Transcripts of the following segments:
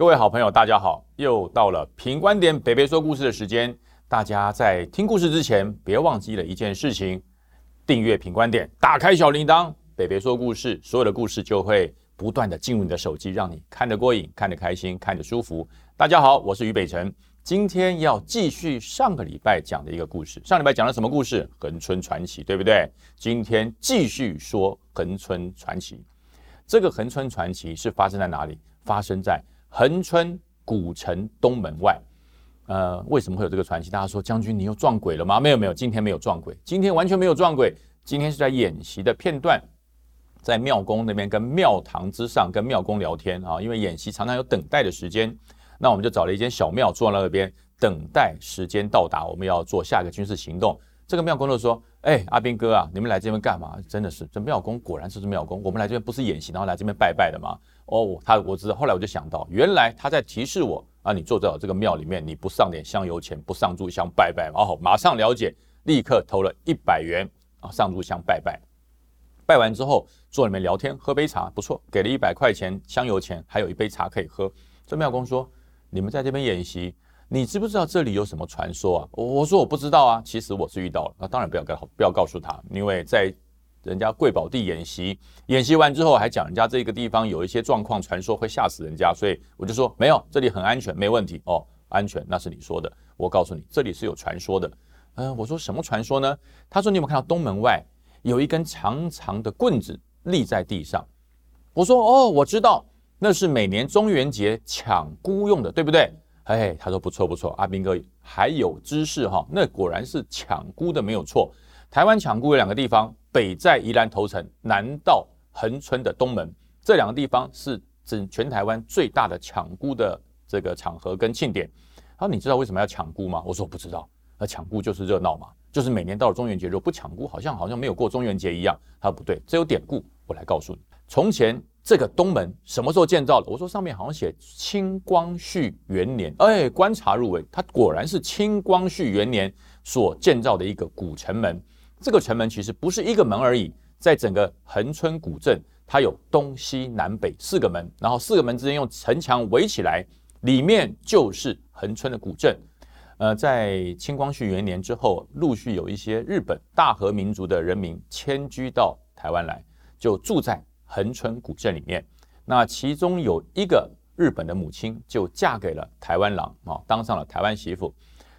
各位好朋友，大家好！又到了品观点北北说故事的时间。大家在听故事之前，别忘记了一件事情：订阅品观点，打开小铃铛。北北说故事，所有的故事就会不断的进入你的手机，让你看得过瘾、看得开心、看得舒服。大家好，我是于北辰，今天要继续上个礼拜讲的一个故事。上礼拜讲了什么故事？恒春传奇，对不对？今天继续说恒春传奇。这个恒春传奇是发生在哪里？发生在恒春古城东门外，呃，为什么会有这个传奇？大家说，将军你又撞鬼了吗？没有没有，今天没有撞鬼，今天完全没有撞鬼。今天是在演习的片段，在庙公那边跟庙堂之上跟庙公聊天啊，因为演习常常有等待的时间，那我们就找了一间小庙坐在那边等待时间到达，我们要做下一个军事行动。这个庙公就说：“哎，阿兵哥啊，你们来这边干嘛？真的是这庙公果然是庙公，我们来这边不是演习，然后来这边拜拜的吗？”哦，他我知道。后来我就想到，原来他在提示我啊，你坐在这个庙里面，你不上点香油钱，不上炷香拜拜，哦，马上了解，立刻投了一百元啊，上炷香拜拜。拜完之后，坐里面聊天，喝杯茶，不错，给了一百块钱香油钱，还有一杯茶可以喝。这庙公说：“你们在这边演习，你知不知道这里有什么传说啊？”我说：“我不知道啊。”其实我是遇到了，那当然不要告不要告诉他，因为在。人家贵宝地演习，演习完之后还讲人家这个地方有一些状况，传说会吓死人家，所以我就说没有，这里很安全，没问题哦，安全那是你说的，我告诉你这里是有传说的。嗯、我说什么传说呢？他说你有没有看到东门外有一根长长的棍子立在地上？我说哦，我知道，那是每年中元节抢孤用的，对不对？哎，他说不错不错，阿兵哥还有知识哈，那果然是抢孤的没有错。台湾抢孤有两个地方。北在宜兰头城，南到恒春的东门，这两个地方是整全台湾最大的抢孤的这个场合跟庆典。他说：“你知道为什么要抢孤吗？”我说：“我不知道。”那抢孤就是热闹嘛，就是每年到了中元节，如果不抢孤，好像好像没有过中元节一样。他说：“不对，这有典故，我来告诉你。从前这个东门什么时候建造的？”我说：“上面好像写清光绪元年。”哎，观察入微，它果然是清光绪元年所建造的一个古城门。这个城门其实不是一个门而已，在整个恒春古镇，它有东西南北四个门，然后四个门之间用城墙围起来，里面就是恒春的古镇。呃，在清光绪元年之后，陆续有一些日本大和民族的人民迁居到台湾来，就住在恒春古镇里面。那其中有一个日本的母亲，就嫁给了台湾郎啊，当上了台湾媳妇。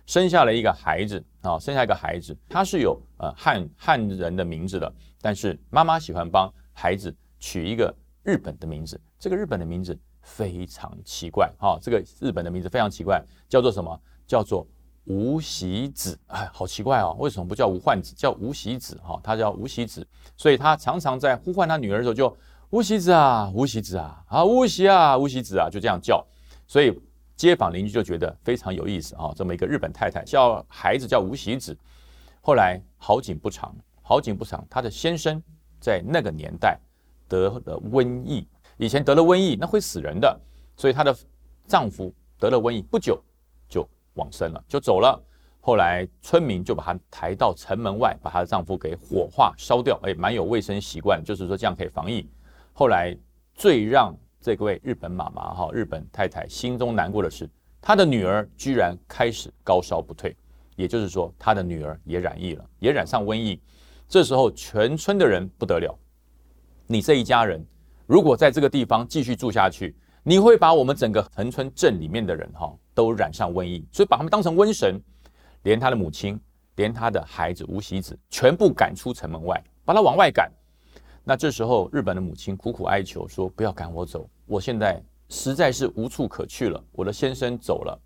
生下了一个孩子啊，生下一个孩子，他是有呃汉汉人的名字的，但是妈妈喜欢帮孩子取一个日本的名字。这个日本的名字非常奇怪哈，这个日本的名字非常奇怪，叫做什么？叫做无喜子。哎，好奇怪哦，为什么不叫无患子，叫无喜子哈？他叫无喜子，所以他常常在呼唤他女儿的时候就无喜子啊，无喜子啊，啊无喜啊，无喜子啊，就这样叫，所以。街坊邻居就觉得非常有意思啊，这么一个日本太太叫孩子叫无喜子。后来好景不长，好景不长，她的先生在那个年代得了瘟疫，以前得了瘟疫那会死人的，所以她的丈夫得了瘟疫不久就往生了，就走了。后来村民就把她抬到城门外，把她的丈夫给火化烧掉，哎，蛮有卫生习惯，就是说这样可以防疫。后来最让这位日本妈妈哈，日本太太心中难过的是，她的女儿居然开始高烧不退，也就是说，她的女儿也染疫了，也染上瘟疫。这时候，全村的人不得了，你这一家人如果在这个地方继续住下去，你会把我们整个横村镇里面的人哈都染上瘟疫，所以把他们当成瘟神，连他的母亲，连他的孩子无喜子，全部赶出城门外，把他往外赶。那这时候，日本的母亲苦苦哀求说：“不要赶我走，我现在实在是无处可去了。我的先生走了，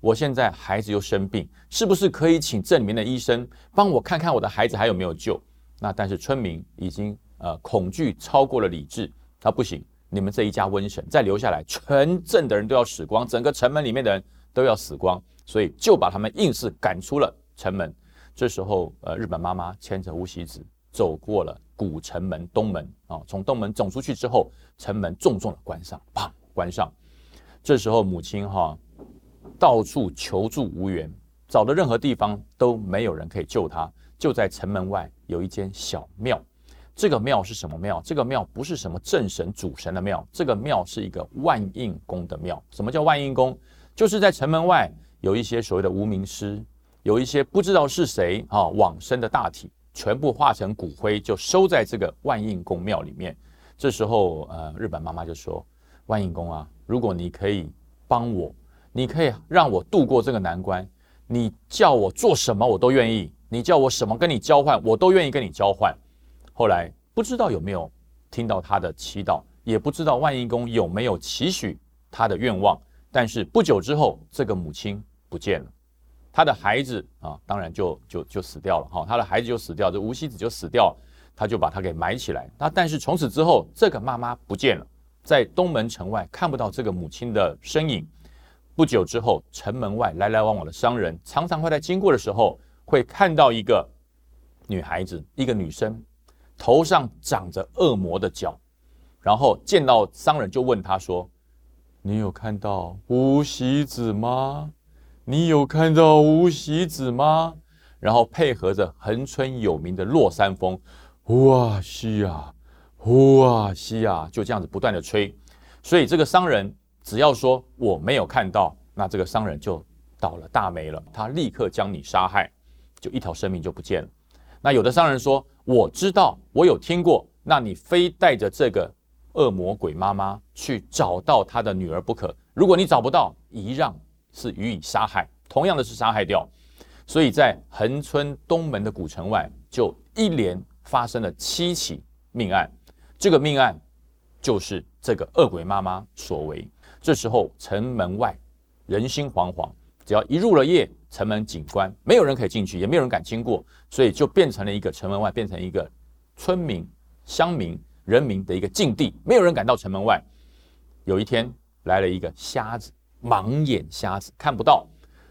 我现在孩子又生病，是不是可以请镇里面的医生帮我看看我的孩子还有没有救？”那但是村民已经呃恐惧超过了理智，他不行，你们这一家瘟神再留下来，全镇的人都要死光，整个城门里面的人都要死光，所以就把他们硬是赶出了城门。这时候，呃，日本妈妈牵着无喜子走过了。古城门东门啊，从东门走出去之后，城门重重的关上，砰，关上。这时候母亲哈，到处求助无援，找的任何地方都没有人可以救她。就在城门外有一间小庙，这个庙是什么庙？这个庙不是什么正神主神的庙，这个庙是一个万应宫的庙。什么叫万应宫？就是在城门外有一些所谓的无名尸，有一些不知道是谁啊往生的大体，全部化成骨灰，就收在这个万应宫庙里面。这时候，呃，日本妈妈就说：“万应宫啊，如果你可以帮我，你可以让我度过这个难关，你叫我做什么我都愿意，你叫我什么跟你交换，我都愿意跟你交换。”后来不知道有没有听到他的祈祷，也不知道万应宫有没有期许他的愿望。但是不久之后，这个母亲不见了，他的孩子啊，当然就就就死掉了哈，他的孩子就死掉，这无锡子就死掉，他就把他给埋起来。那但是从此之后，这个妈妈不见了，在东门城外看不到这个母亲的身影。不久之后，城门外来来往往的商人常常会在经过的时候，会看到一个女孩子，一个女生。头上长着恶魔的角，然后见到商人就问他说：“你有看到无锡子吗？你有看到无锡子吗？”然后配合着恒春有名的落山风，呼啊西啊，呼啊西啊，就这样子不断的吹。所以这个商人只要说我没有看到，那这个商人就倒了大霉了，他立刻将你杀害，就一条生命就不见了。那有的商人说。我知道，我有听过。那你非带着这个恶魔鬼妈妈去找到他的女儿不可。如果你找不到，一让是予以杀害，同样的是杀害掉。所以在恒村东门的古城外，就一连发生了七起命案。这个命案就是这个恶鬼妈妈所为。这时候城门外人心惶惶，只要一入了夜。城门紧关，没有人可以进去，也没有人敢经过，所以就变成了一个城门外，变成一个村民、乡民、人民的一个禁地，没有人敢到城门外。有一天来了一个瞎子，盲眼瞎子，看不到。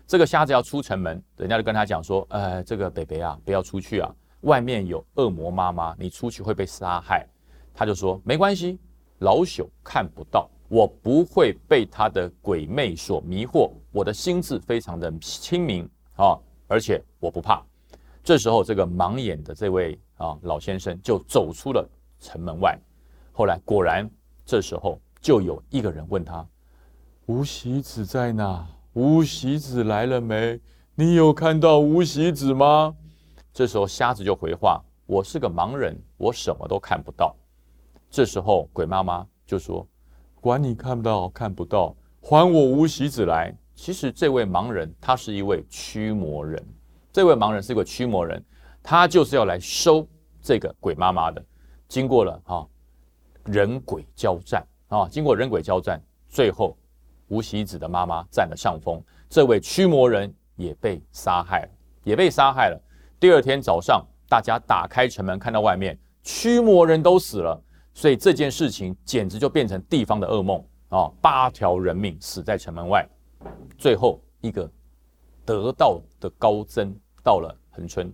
这个瞎子要出城门，人家就跟他讲说：“呃，这个北北啊，不要出去啊，外面有恶魔妈妈，你出去会被杀害。”他就说：“没关系，老朽看不到。”我不会被他的鬼魅所迷惑，我的心智非常的清明啊，而且我不怕。这时候，这个盲眼的这位啊老先生就走出了城门外。后来果然，这时候就有一个人问他：“无锡子在哪？无锡子来了没？你有看到无锡子吗？”这时候瞎子就回话：“我是个盲人，我什么都看不到。”这时候鬼妈妈就说。管你看不到看不到，还我无锡子来！其实这位盲人他是一位驱魔人，这位盲人是一个驱魔人，他就是要来收这个鬼妈妈的。经过了啊人鬼交战啊，经过人鬼交战，最后无喜子的妈妈占了上风，这位驱魔人也被杀害了，也被杀害了。第二天早上，大家打开城门，看到外面驱魔人都死了。所以这件事情简直就变成地方的噩梦啊！八条人命死在城门外，最后一个得道的高僧到了恒春，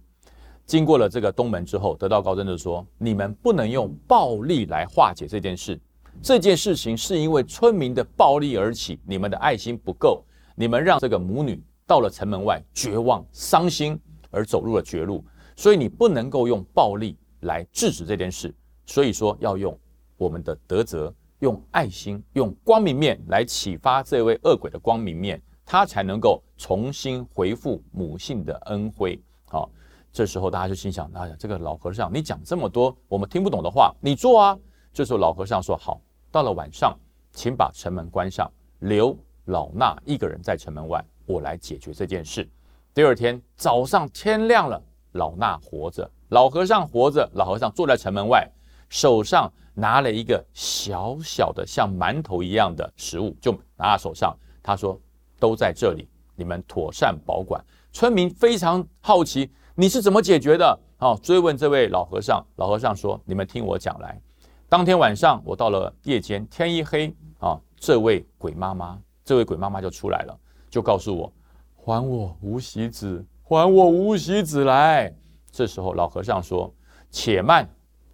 经过了这个东门之后，得道高僧就说：“你们不能用暴力来化解这件事，这件事情是因为村民的暴力而起，你们的爱心不够，你们让这个母女到了城门外绝望伤心而走入了绝路，所以你不能够用暴力来制止这件事。”所以说，要用我们的德泽，用爱心，用光明面来启发这位恶鬼的光明面，他才能够重新回复母性的恩惠。好，这时候大家就心想：哎呀，这个老和尚，你讲这么多我们听不懂的话，你做啊！这时候老和尚说：好，到了晚上，请把城门关上，留老衲一个人在城门外，我来解决这件事。第二天早上天亮了，老衲活着，老和尚活着，老和尚坐在城门外。手上拿了一个小小的像馒头一样的食物，就拿在手上。他说：“都在这里，你们妥善保管。”村民非常好奇，你是怎么解决的？哦，追问这位老和尚。老和尚说：“你们听我讲来。当天晚上，我到了夜间，天一黑啊，这位鬼妈妈，这位鬼妈妈就出来了，就告诉我：还我无锡子，还我无锡子来。这时候，老和尚说：且慢。”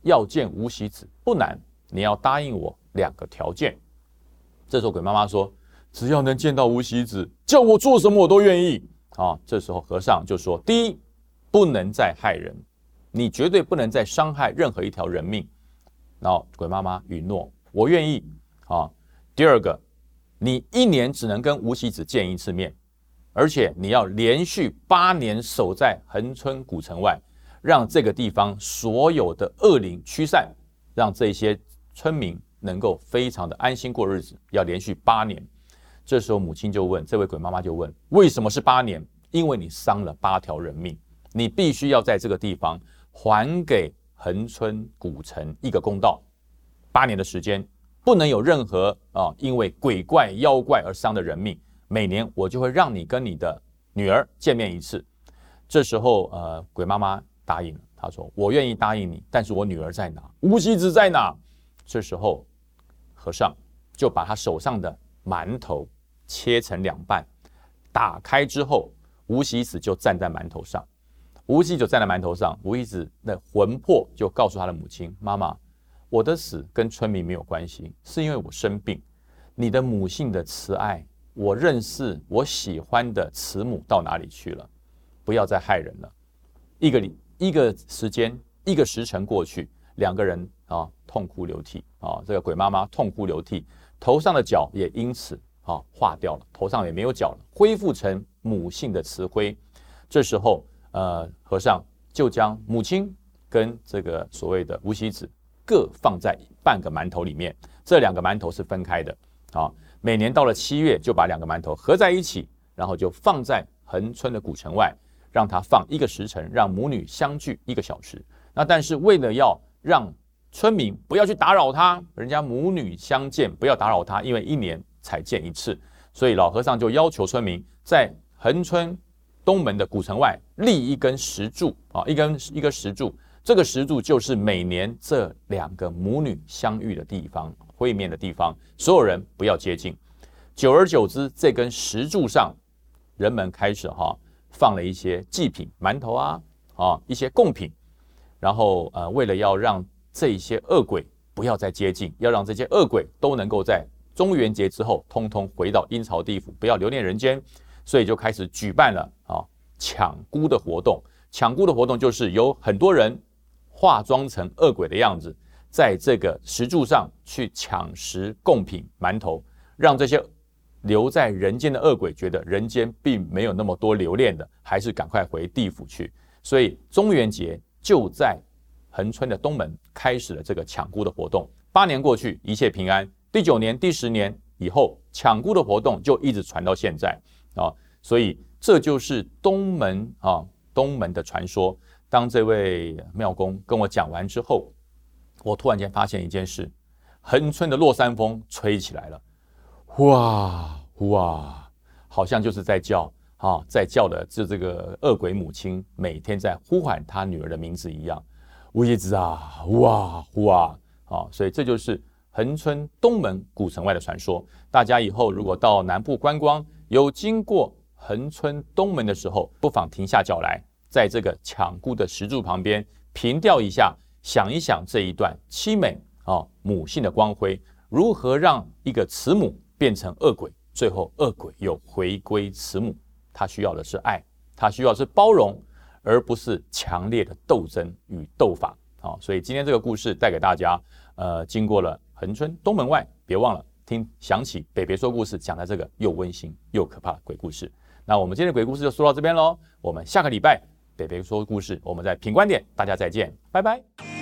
要见无锡子不难，你要答应我两个条件。这时候鬼妈妈说：“只要能见到无锡子，叫我做什么我都愿意。”啊，这时候和尚就说：“第一，不能再害人；你绝对不能再伤害任何一条人命。然后鬼妈妈允诺，我愿意啊。第二个，你一年只能跟吴喜子见一次面，而且你要连续八年守在恒春古城外，让这个地方所有的恶灵驱散，让这些村民能够非常的安心过日子。要连续八年。这时候母亲就问，这位鬼妈妈就问，为什么是八年？因为你伤了八条人命，你必须要在这个地方还给。恒春古城一个公道，八年的时间不能有任何啊，因为鬼怪妖怪而伤的人命。每年我就会让你跟你的女儿见面一次。这时候，呃，鬼妈妈答应了，她说：“我愿意答应你，但是我女儿在哪？吴喜子在哪？”这时候，和尚就把他手上的馒头切成两半，打开之后，吴喜子就站在馒头上。吴喜子站在馒头上，吴喜子的魂魄就告诉他的母亲：“妈妈，我的死跟村民没有关系，是因为我生病。你的母性的慈爱，我认识我喜欢的慈母到哪里去了？不要再害人了。”一个一个时间，一个时辰过去，两个人啊痛哭流涕啊，这个鬼妈妈痛哭流涕，头上的角也因此啊化掉了，头上也没有角了，恢复成母性的慈灰。这时候。呃，和尚就将母亲跟这个所谓的无喜子各放在半个馒头里面，这两个馒头是分开的啊。每年到了七月，就把两个馒头合在一起，然后就放在恒村的古城外，让他放一个时辰，让母女相聚一个小时。那但是为了要让村民不要去打扰他，人家母女相见不要打扰他，因为一年才见一次，所以老和尚就要求村民在恒村。东门的古城外立一根石柱啊，一根一个石柱，这个石柱就是每年这两个母女相遇的地方，会面的地方，所有人不要接近。久而久之，这根石柱上，人们开始哈放了一些祭品，馒头啊啊一些贡品，然后呃为了要让这些恶鬼不要再接近，要让这些恶鬼都能够在中元节之后通通回到阴曹地府，不要留恋人间。所以就开始举办了啊抢孤的活动。抢孤的活动就是有很多人化妆成恶鬼的样子，在这个石柱上去抢食贡品馒头，让这些留在人间的恶鬼觉得人间并没有那么多留恋的，还是赶快回地府去。所以中元节就在恒村的东门开始了这个抢孤的活动。八年过去，一切平安。第九年、第十年以后，抢孤的活动就一直传到现在。啊，所以这就是东门啊，东门的传说。当这位庙公跟我讲完之后，我突然间发现一件事：横村的落山风吹起来了，哇哇，好像就是在叫啊，在叫的就这个恶鬼母亲每天在呼唤她女儿的名字一样。吴喜子啊，哇哇啊，所以这就是恒春东门古城外的传说。大家以后如果到南部观光，有经过恒春东门的时候，不妨停下脚来，在这个抢孤的石柱旁边凭吊一下，想一想这一段凄美啊母性的光辉，如何让一个慈母变成恶鬼，最后恶鬼又回归慈母。他需要的是爱，他需要是包容，而不是强烈的斗争与斗法啊。所以今天这个故事带给大家，呃，经过了恒春东门外，别忘了。听，想起北北说故事讲的这个又温馨又可怕的鬼故事，那我们今天的鬼故事就说到这边喽。我们下个礼拜北北说故事，我们在品观点，大家再见，拜拜。